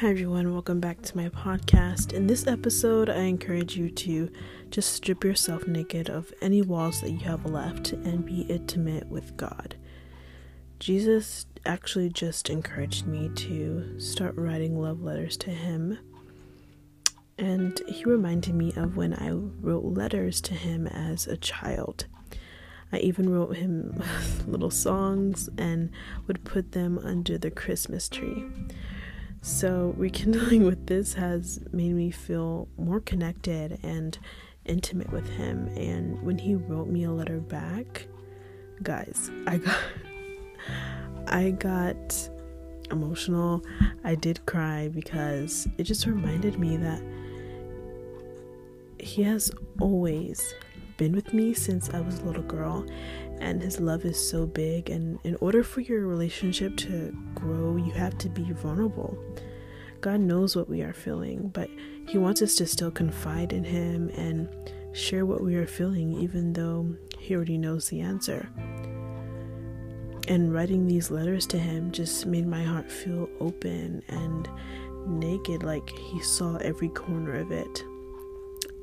Hi, everyone, welcome back to my podcast. In this episode, I encourage you to just strip yourself naked of any walls that you have left and be intimate with God. Jesus actually just encouraged me to start writing love letters to Him. And He reminded me of when I wrote letters to Him as a child. I even wrote him little songs and would put them under the Christmas tree. So, rekindling with this has made me feel more connected and intimate with him. And when he wrote me a letter back, guys, I got I got emotional. I did cry because it just reminded me that he has always been with me since I was a little girl and his love is so big and in order for your relationship to grow you have to be vulnerable. God knows what we are feeling but he wants us to still confide in him and share what we are feeling even though he already knows the answer. And writing these letters to him just made my heart feel open and naked like he saw every corner of it.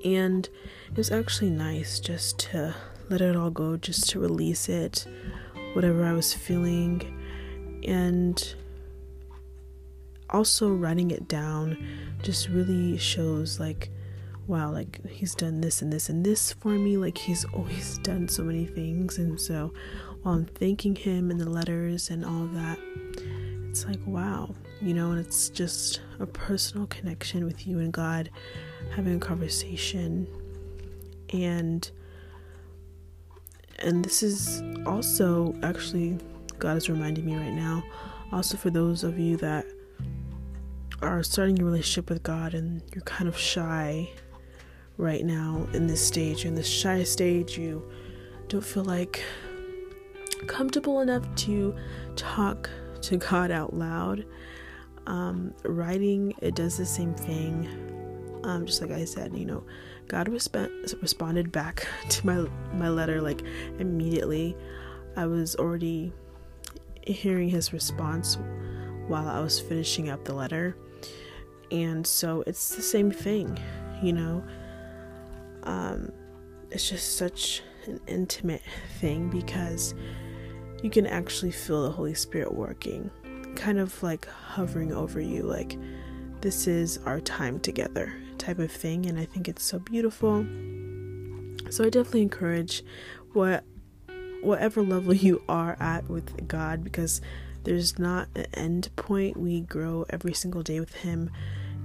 And it was actually nice just to let it all go, just to release it, whatever I was feeling, and also writing it down just really shows like wow like he's done this and this and this for me. Like he's always done so many things. And so while i'm thanking him in the letters and all that it's like wow you know and it's just a personal connection with you and god having a conversation. And and this is also actually God is reminding me right now also for those of you that are starting your relationship with God and you're kind of shy right now in this stage you're in this shy stage you don't feel like comfortable enough to talk to God out loud. Um, writing it does the same thing. Um, just like I said, you know, God resp- responded back to my my letter like immediately. I was already hearing his response while I was finishing up the letter, and so it's the same thing, you know. Um, it's just such an intimate thing because you can actually feel the Holy Spirit working, kind of like hovering over you, like this is our time together type of thing and I think it's so beautiful. So I definitely encourage what whatever level you are at with God because there's not an end point. We grow every single day with him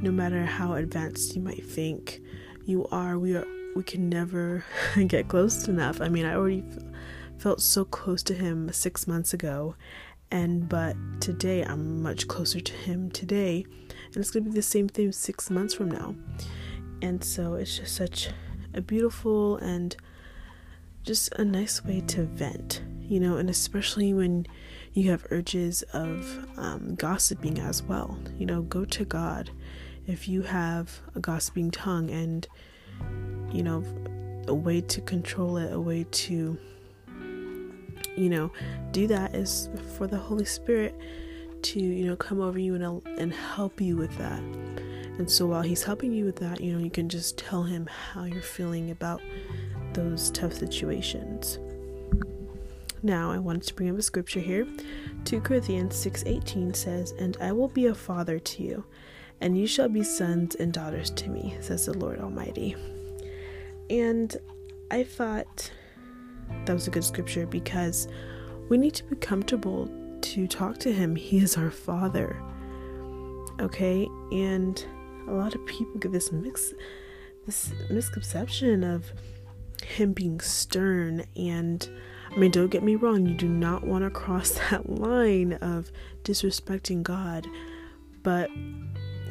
no matter how advanced you might think you are. We are we can never get close enough. I mean, I already felt so close to him 6 months ago and but today I'm much closer to him today and it's going to be the same thing 6 months from now. And so it's just such a beautiful and just a nice way to vent, you know, and especially when you have urges of um, gossiping as well. You know, go to God. If you have a gossiping tongue and, you know, a way to control it, a way to, you know, do that is for the Holy Spirit to, you know, come over you and, and help you with that. And so while he's helping you with that, you know, you can just tell him how you're feeling about those tough situations. Now, I wanted to bring up a scripture here. 2 Corinthians 6:18 says, "And I will be a father to you, and you shall be sons and daughters to me," says the Lord Almighty. And I thought that was a good scripture because we need to be comfortable to talk to him. He is our father. Okay? And a lot of people get this mix this misconception of him being stern and I mean don't get me wrong you do not want to cross that line of disrespecting God but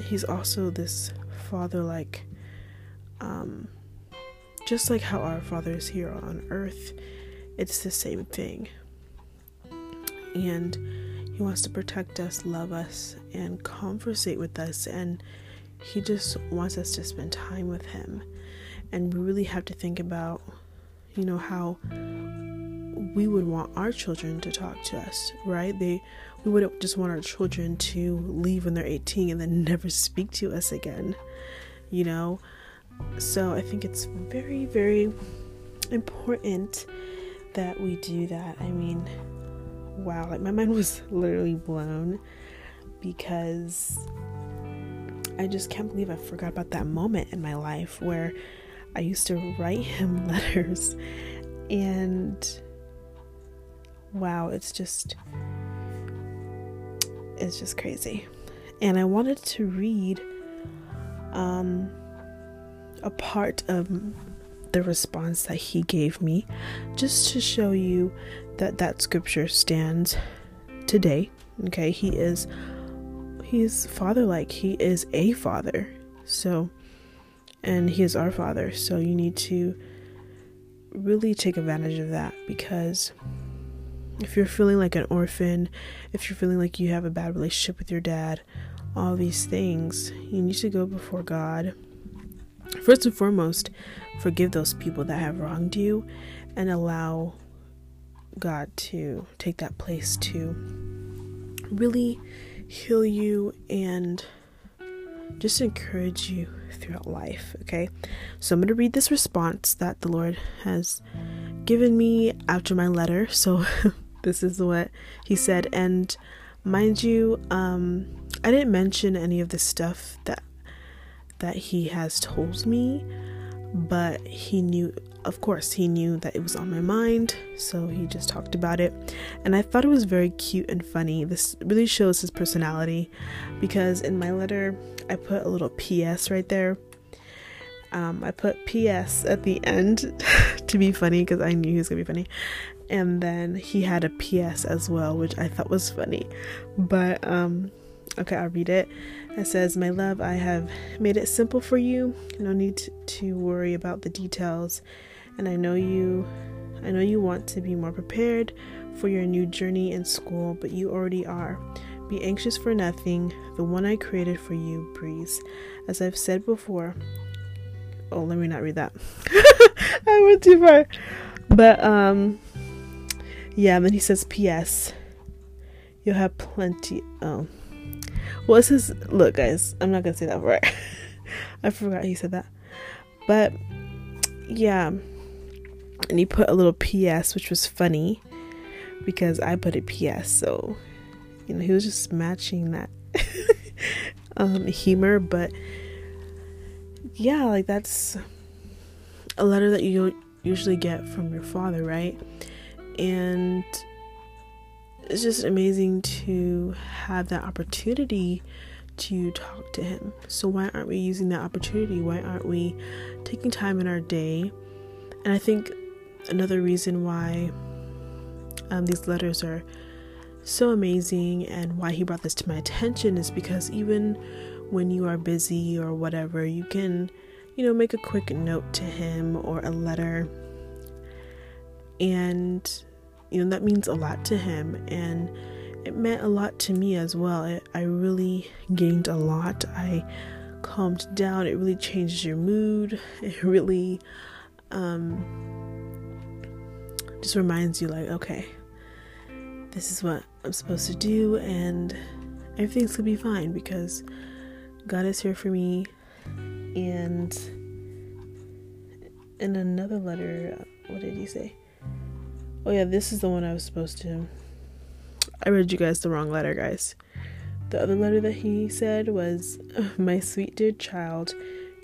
he's also this father like um just like how our father is here on earth it's the same thing and he wants to protect us love us and conversate with us and he just wants us to spend time with Him. And we really have to think about, you know, how we would want our children to talk to us, right? They we wouldn't just want our children to leave when they're 18 and then never speak to us again, you know? So I think it's very, very important that we do that. I mean, wow, like my mind was literally blown because I just can't believe I forgot about that moment in my life where I used to write him letters and wow, it's just it's just crazy. And I wanted to read um a part of the response that he gave me just to show you that that scripture stands today. Okay, he is he's father like, he is a father. So and he is our father. So you need to really take advantage of that because if you're feeling like an orphan, if you're feeling like you have a bad relationship with your dad, all these things, you need to go before God. First and foremost, forgive those people that have wronged you and allow God to take that place to really heal you and just encourage you throughout life. Okay, so I'm going to read this response that the Lord has given me after my letter. So, this is what He said, and mind you, um, I didn't mention any of the stuff that that He has told me, but He knew of course, he knew that it was on my mind, so he just talked about it. And I thought it was very cute and funny. This really shows his personality because in my letter, I put a little PS right there. Um, I put PS at the end to be funny because I knew he was gonna be funny. And then he had a PS as well, which I thought was funny. But, um, okay, I'll read it. It says, My love, I have made it simple for you. No need to worry about the details and I know you I know you want to be more prepared for your new journey in school, but you already are. Be anxious for nothing. The one I created for you breathes. As I've said before, oh, let me not read that. I went too far. But um yeah, and then he says PS. You'll have plenty oh. Well says look guys, I'm not gonna say that word. I forgot he said that. But yeah, and he put a little PS, which was funny because I put a PS. So, you know, he was just matching that um, humor. But yeah, like that's a letter that you usually get from your father, right? And it's just amazing to have that opportunity to talk to him. So, why aren't we using that opportunity? Why aren't we taking time in our day? And I think another reason why um, these letters are so amazing and why he brought this to my attention is because even when you are busy or whatever, you can, you know, make a quick note to him or a letter. And, you know, that means a lot to him. And it meant a lot to me as well. I really gained a lot. I calmed down. It really changes your mood. It really, um, just reminds you, like, okay, this is what I'm supposed to do, and everything's gonna be fine because God is here for me. And in another letter, what did he say? Oh, yeah, this is the one I was supposed to. I read you guys the wrong letter, guys. The other letter that he said was, My sweet dear child,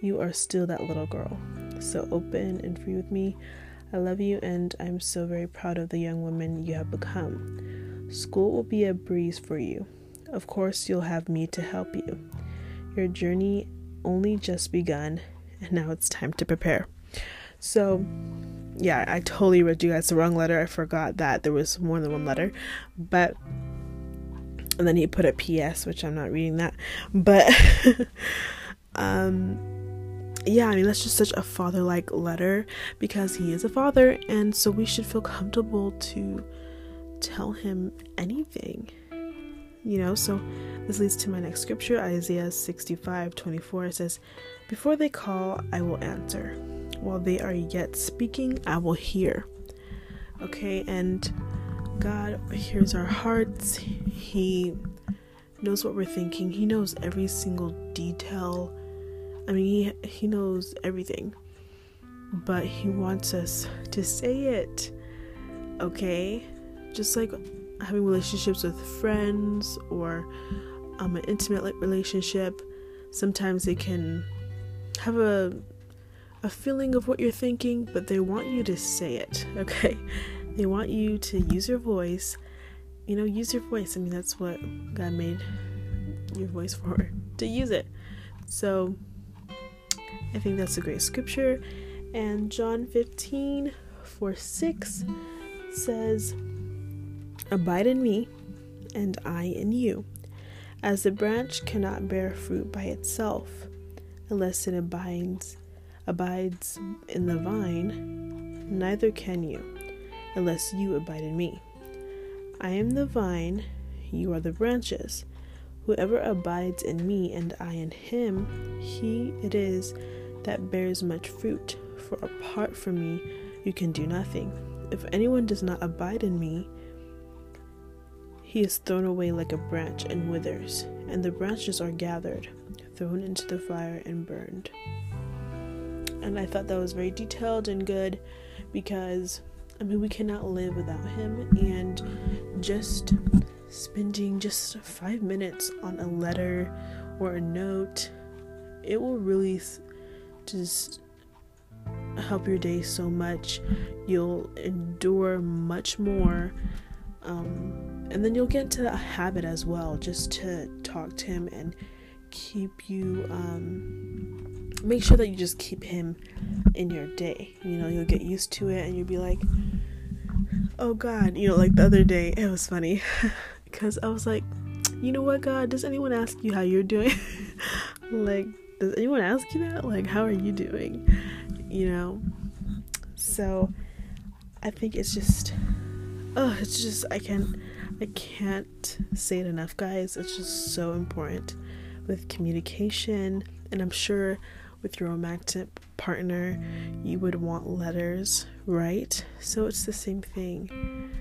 you are still that little girl. So open and free with me. I love you and I'm so very proud of the young woman you have become. School will be a breeze for you. Of course, you'll have me to help you. Your journey only just begun, and now it's time to prepare. So, yeah, I totally read you guys the wrong letter. I forgot that there was more than one letter, but and then he put a PS, which I'm not reading that, but um yeah, I mean, that's just such a father like letter because he is a father, and so we should feel comfortable to tell him anything. You know, so this leads to my next scripture, Isaiah 65 24. It says, Before they call, I will answer. While they are yet speaking, I will hear. Okay, and God hears our hearts. He knows what we're thinking. He knows every single detail. I mean, he, he knows everything. But he wants us to say it. Okay? Just like having relationships with friends or um, an intimate relationship, sometimes they can have a a feeling of what you're thinking, but they want you to say it, okay? They want you to use your voice. You know, use your voice. I mean, that's what God made your voice for, to use it. So, I think that's a great scripture. And John 15, 4 6 says, Abide in me, and I in you. As the branch cannot bear fruit by itself unless it abides abides in the vine, neither can you unless you abide in me. I am the vine, you are the branches. Whoever abides in me and I in him, he it is that bears much fruit, for apart from me you can do nothing. If anyone does not abide in me, he is thrown away like a branch and withers, and the branches are gathered, thrown into the fire, and burned. And I thought that was very detailed and good because, I mean, we cannot live without him, and just spending just five minutes on a letter or a note, it will really just help your day so much. You'll endure much more. Um, and then you'll get into a habit as well, just to talk to him and keep you, um, make sure that you just keep him in your day. You know, you'll get used to it and you'll be like, oh God, you know, like the other day, it was funny because I was like, you know what, God, does anyone ask you how you're doing? like, does anyone ask you that? Like, how are you doing? You know? So, I think it's just, oh, it's just, I can't, I can't say it enough, guys. It's just so important with communication, and I'm sure with your romantic partner, you would want letters, right? So, it's the same thing.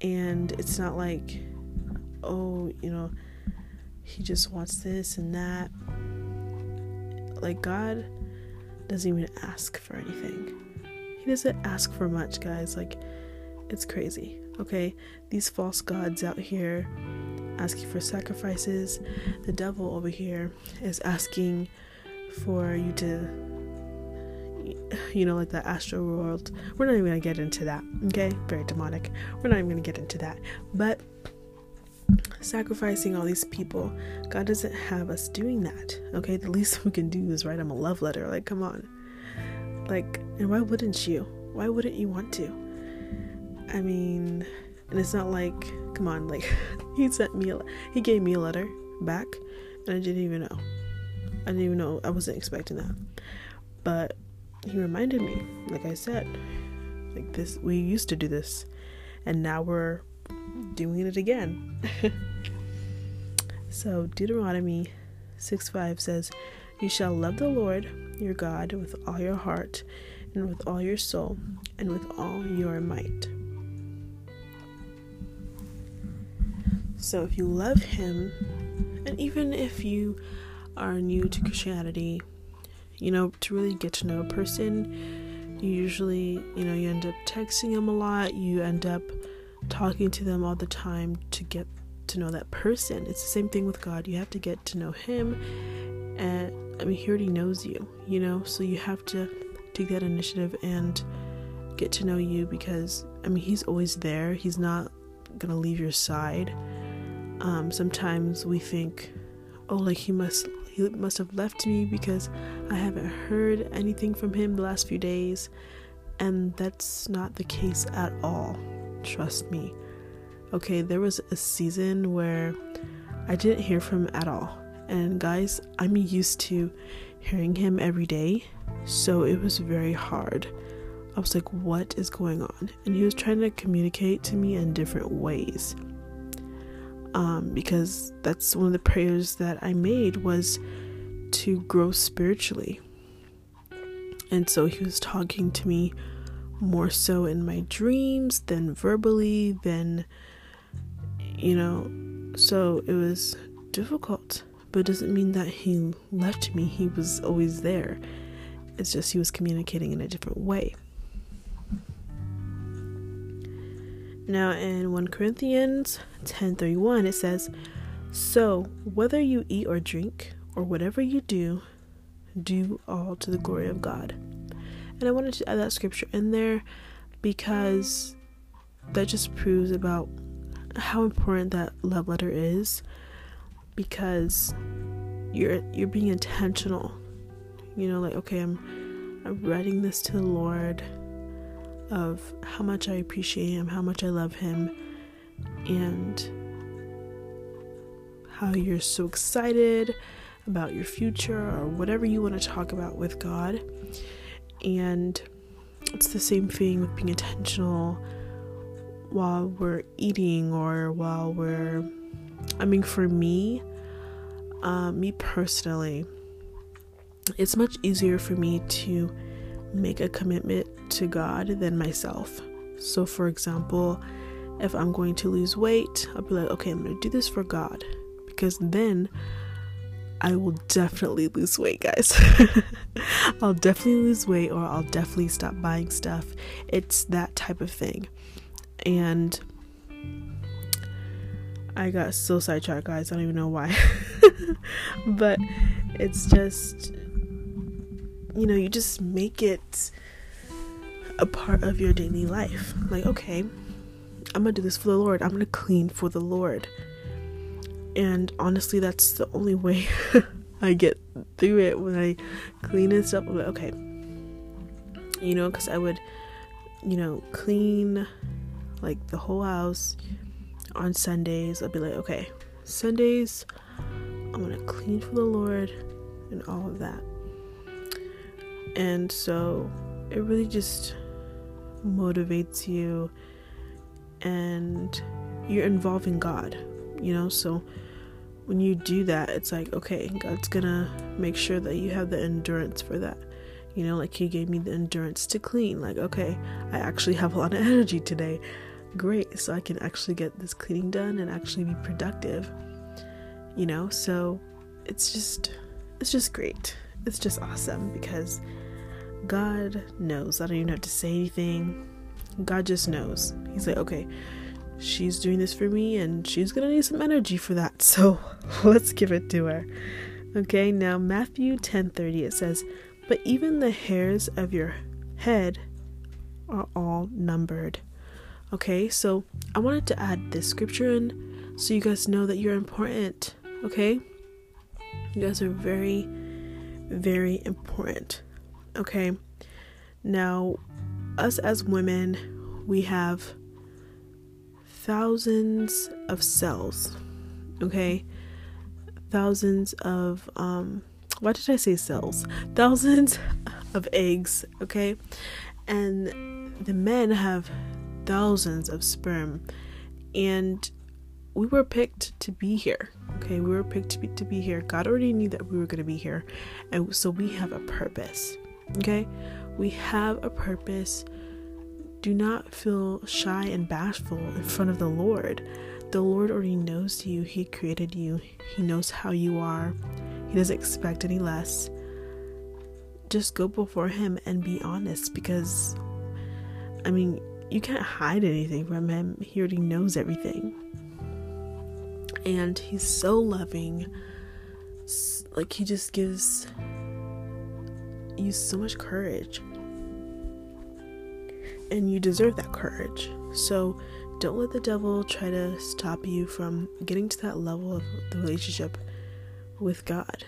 And it's not like, oh, you know, he just wants this and that like, God doesn't even ask for anything. He doesn't ask for much, guys. Like, it's crazy, okay? These false gods out here asking for sacrifices. The devil over here is asking for you to, you know, like the astral world. We're not even gonna get into that, okay? Very demonic. We're not even gonna get into that. But sacrificing all these people. God doesn't have us doing that. Okay, the least we can do is write him a love letter. Like, come on. Like, and why wouldn't you? Why wouldn't you want to? I mean, and it's not like, come on, like, he sent me, a, he gave me a letter back, and I didn't even know. I didn't even know, I wasn't expecting that. But he reminded me, like I said, like this, we used to do this, and now we're doing it again. so, Deuteronomy 6 5 says, You shall love the Lord your God with all your heart, and with all your soul, and with all your might. So, if you love Him, and even if you are new to Christianity, you know, to really get to know a person, you usually, you know, you end up texting them a lot, you end up talking to them all the time to get to know that person. It's the same thing with God. You have to get to know Him, and I mean, He already knows you, you know, so you have to take that initiative and get to know you because I mean, He's always there, He's not gonna leave your side. Um, sometimes we think, oh, like He must. He must have left me because I haven't heard anything from him the last few days, and that's not the case at all. Trust me. Okay, there was a season where I didn't hear from him at all. And guys, I'm used to hearing him every day, so it was very hard. I was like, what is going on? And he was trying to communicate to me in different ways. Um, because that's one of the prayers that I made was to grow spiritually. And so he was talking to me more so in my dreams than verbally, than, you know, so it was difficult. But it doesn't mean that he left me, he was always there. It's just he was communicating in a different way. Now in 1 Corinthians 10:31 it says, "So whether you eat or drink or whatever you do, do all to the glory of God." And I wanted to add that scripture in there because that just proves about how important that love letter is because you're you're being intentional. You know, like okay, I'm I'm writing this to the Lord of how much I appreciate him, how much I love him, and how you're so excited about your future or whatever you want to talk about with God. And it's the same thing with being intentional while we're eating or while we're I mean for me uh, me personally it's much easier for me to make a commitment to God than myself. So for example, if I'm going to lose weight, I'll be like, okay, I'm to do this for God because then I will definitely lose weight, guys. I'll definitely lose weight or I'll definitely stop buying stuff. It's that type of thing. And I got so sidetracked, guys. I don't even know why. but it's just, you know, you just make it a part of your daily life. Like, okay, I'm gonna do this for the Lord. I'm gonna clean for the Lord. And honestly, that's the only way I get through it when I clean and stuff. I'm like, okay, you know, because I would, you know, clean like the whole house on Sundays. I'll be like, okay, Sundays, I'm gonna clean for the Lord and all of that. And so it really just motivates you and you're involving God, you know? So when you do that, it's like, okay, God's gonna make sure that you have the endurance for that. You know, like He gave me the endurance to clean. Like, okay, I actually have a lot of energy today. Great, so I can actually get this cleaning done and actually be productive. You know, so it's just, it's just great. It's just awesome because God knows. I don't even have to say anything. God just knows. He's like, okay, she's doing this for me and she's gonna need some energy for that. So let's give it to her. Okay, now Matthew 10:30 it says, "But even the hairs of your head are all numbered." Okay, so I wanted to add this scripture in so you guys know that you're important. Okay, you guys are very, very important. Okay, now us as women, we have thousands of cells. Okay, thousands of um, why did I say cells? Thousands of eggs. Okay, and the men have thousands of sperm, and we were picked to be here. Okay, we were picked to be, to be here. God already knew that we were going to be here, and so we have a purpose. Okay, we have a purpose. Do not feel shy and bashful in front of the Lord. The Lord already knows you, He created you, He knows how you are, He doesn't expect any less. Just go before Him and be honest because, I mean, you can't hide anything from Him, He already knows everything. And He's so loving, like, He just gives you so much courage and you deserve that courage. So don't let the devil try to stop you from getting to that level of the relationship with God.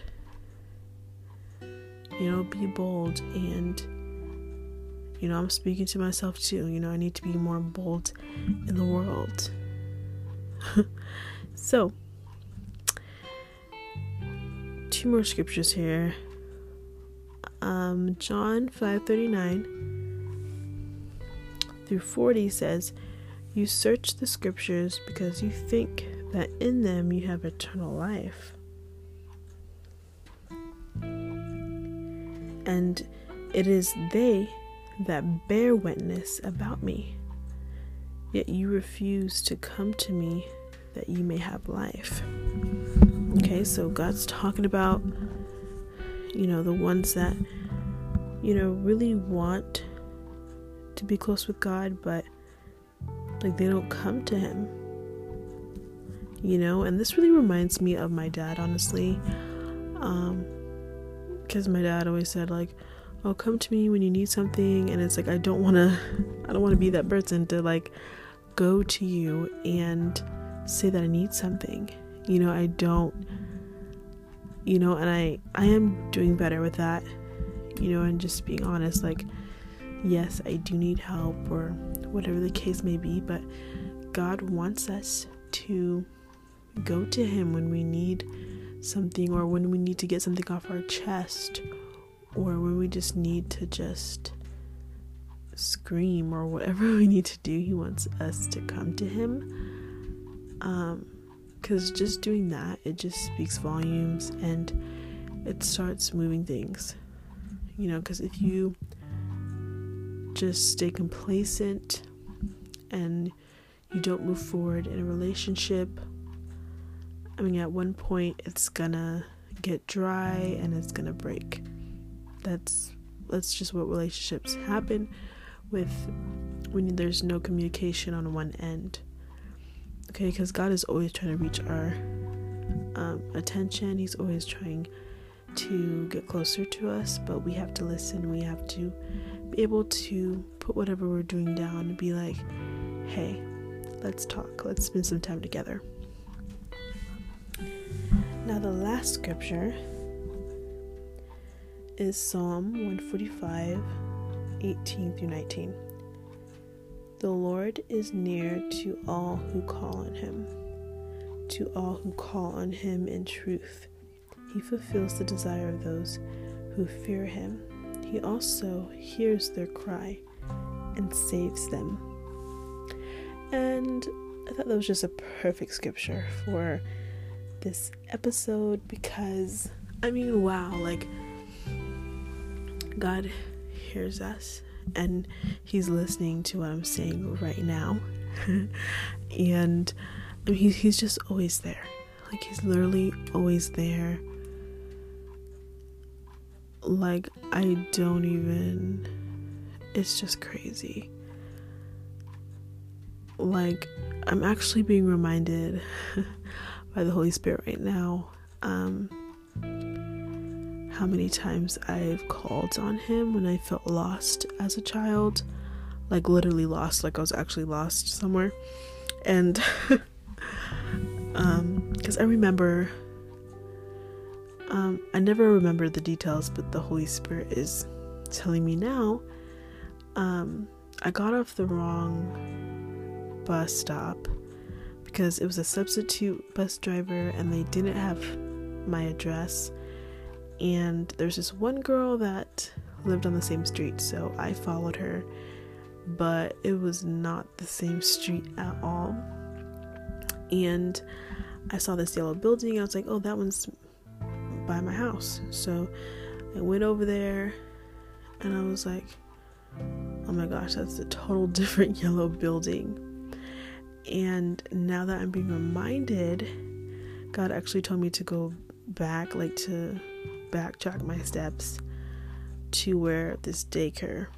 You know, be bold and you know, I'm speaking to myself too. You know, I need to be more bold in the world. so, two more scriptures here. Um, John 5:39 through 40 says, You search the scriptures because you think that in them you have eternal life. And it is they that bear witness about me. Yet you refuse to come to me that you may have life. Okay, so God's talking about, you know, the ones that, you know, really want to be close with God, but like they don't come to Him. You know, and this really reminds me of my dad, honestly. Um, because my dad always said, like, oh, come to me when you need something. And it's like, I don't want to, I don't want to be that person to like go to you and say that I need something. You know, I don't, you know, and I, I am doing better with that, you know, and just being honest, like, yes, I do need help or whatever the case may be, but God wants us to go to Him when we need something or when we need to get something off our chest or when we just need to just scream or whatever we need to do. He wants us to come to Him. Um, because just doing that, it just speaks volumes and it starts moving things. You know, because if you just stay complacent and you don't move forward in a relationship, I mean, at one point it's gonna get dry and it's gonna break. That's that's just what relationships happen with when there's no communication on one end. Okay, because God is always trying to reach our um, attention. He's always trying to get closer to us, but we have to listen. We have to be able to put whatever we're doing down and be like, hey, let's talk, let's spend some time together. Now, the last scripture is Psalm 145 18 through 19. The Lord is near to all who call on him, to all who call on him in truth. He fulfills the desire of those who fear him. He also hears their cry and saves them. And I thought that was just a perfect scripture for this episode because, I mean, wow, like, God hears us and He's listening to what I'm saying right now. and I mean, he, He's just always there. Like, He's literally always there like I don't even it's just crazy. Like I'm actually being reminded by the Holy Spirit right now um how many times I've called on him when I felt lost as a child, like literally lost, like I was actually lost somewhere. And um cuz I remember um, I never remember the details, but the Holy Spirit is telling me now. Um, I got off the wrong bus stop because it was a substitute bus driver and they didn't have my address. And there's this one girl that lived on the same street, so I followed her, but it was not the same street at all. And I saw this yellow building. I was like, oh, that one's by my house. So I went over there and I was like, oh my gosh, that's a total different yellow building. And now that I'm being reminded, God actually told me to go back, like to backtrack my steps to where this daycare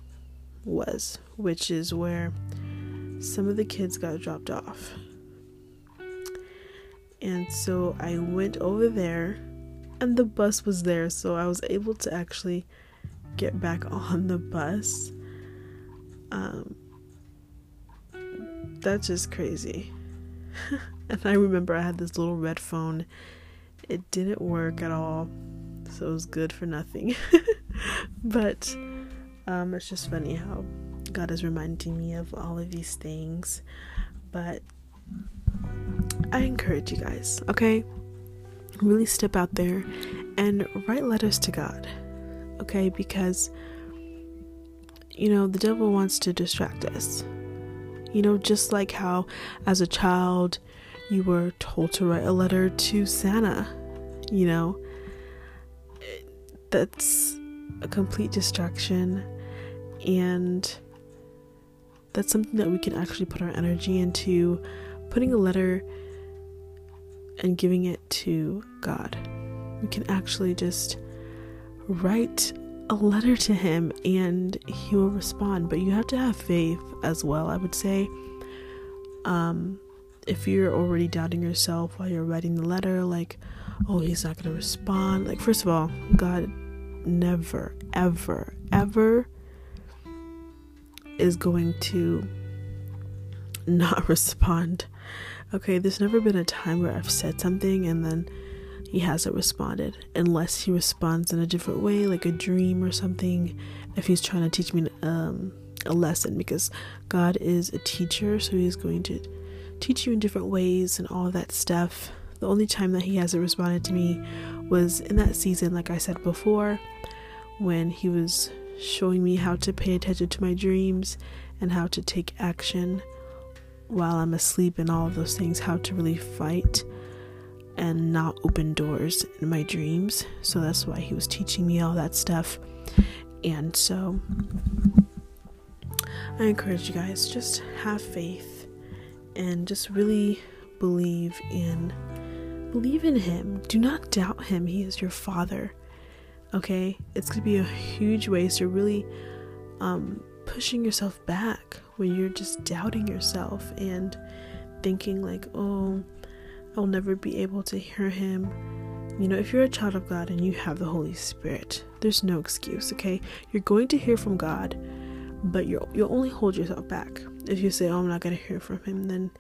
was, which is where some of the kids got dropped off. And so I went over there and the bus was there, so I was able to actually get back on the bus. Um, that's just crazy. and I remember I had this little red phone. It didn't work at all, so it was good for nothing. but um, it's just funny how God is reminding me of all of these things. But I encourage you guys, okay? really step out there and write letters to God. Okay? Because, you know, the devil wants to distract us. You know, just like how as a child you were told to write a letter to Santa, you know, that's a complete distraction. And that's something that we can actually put our energy into putting a letter and giving it to God. We can actually just write a letter to Him and He will respond. But you have to have faith as well, I would say. Um, if you're already doubting yourself while you're writing the letter, like, oh, He's not going to respond. Like, first of all, God never, ever, ever is going to not respond. Okay, there's never been a time where I've said something and then he hasn't responded unless he responds in a different way, like a dream or something. If he's trying to teach me um, a lesson, because God is a teacher, so he's going to teach you in different ways and all that stuff. The only time that he hasn't responded to me was in that season, like I said before, when he was showing me how to pay attention to my dreams and how to take action while I'm asleep and all of those things, how to really fight and not open doors in my dreams. So that's why he was teaching me all that stuff. And so I encourage you guys just have faith and just really believe in believe in him. Do not doubt him. He is your father. Okay? It's going to be a huge waste of really um pushing yourself back when you're just doubting yourself and thinking like, "Oh, I'll never be able to hear him." You know, if you're a child of God and you have the Holy Spirit, there's no excuse, okay? You're going to hear from God, but you'll you'll only hold yourself back. If you say, "Oh, I'm not going to hear from him," then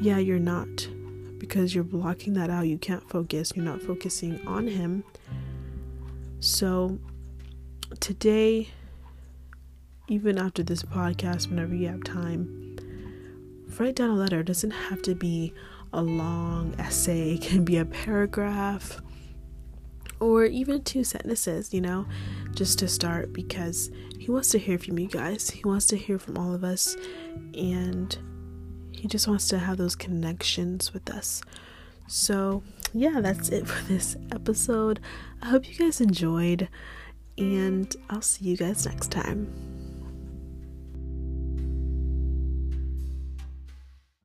yeah, you're not because you're blocking that out. You can't focus. You're not focusing on him. So, today even after this podcast, whenever you have time, write down a letter. It doesn't have to be a long essay, it can be a paragraph or even two sentences, you know, just to start because he wants to hear from you guys. He wants to hear from all of us and he just wants to have those connections with us. So, yeah, that's it for this episode. I hope you guys enjoyed and I'll see you guys next time.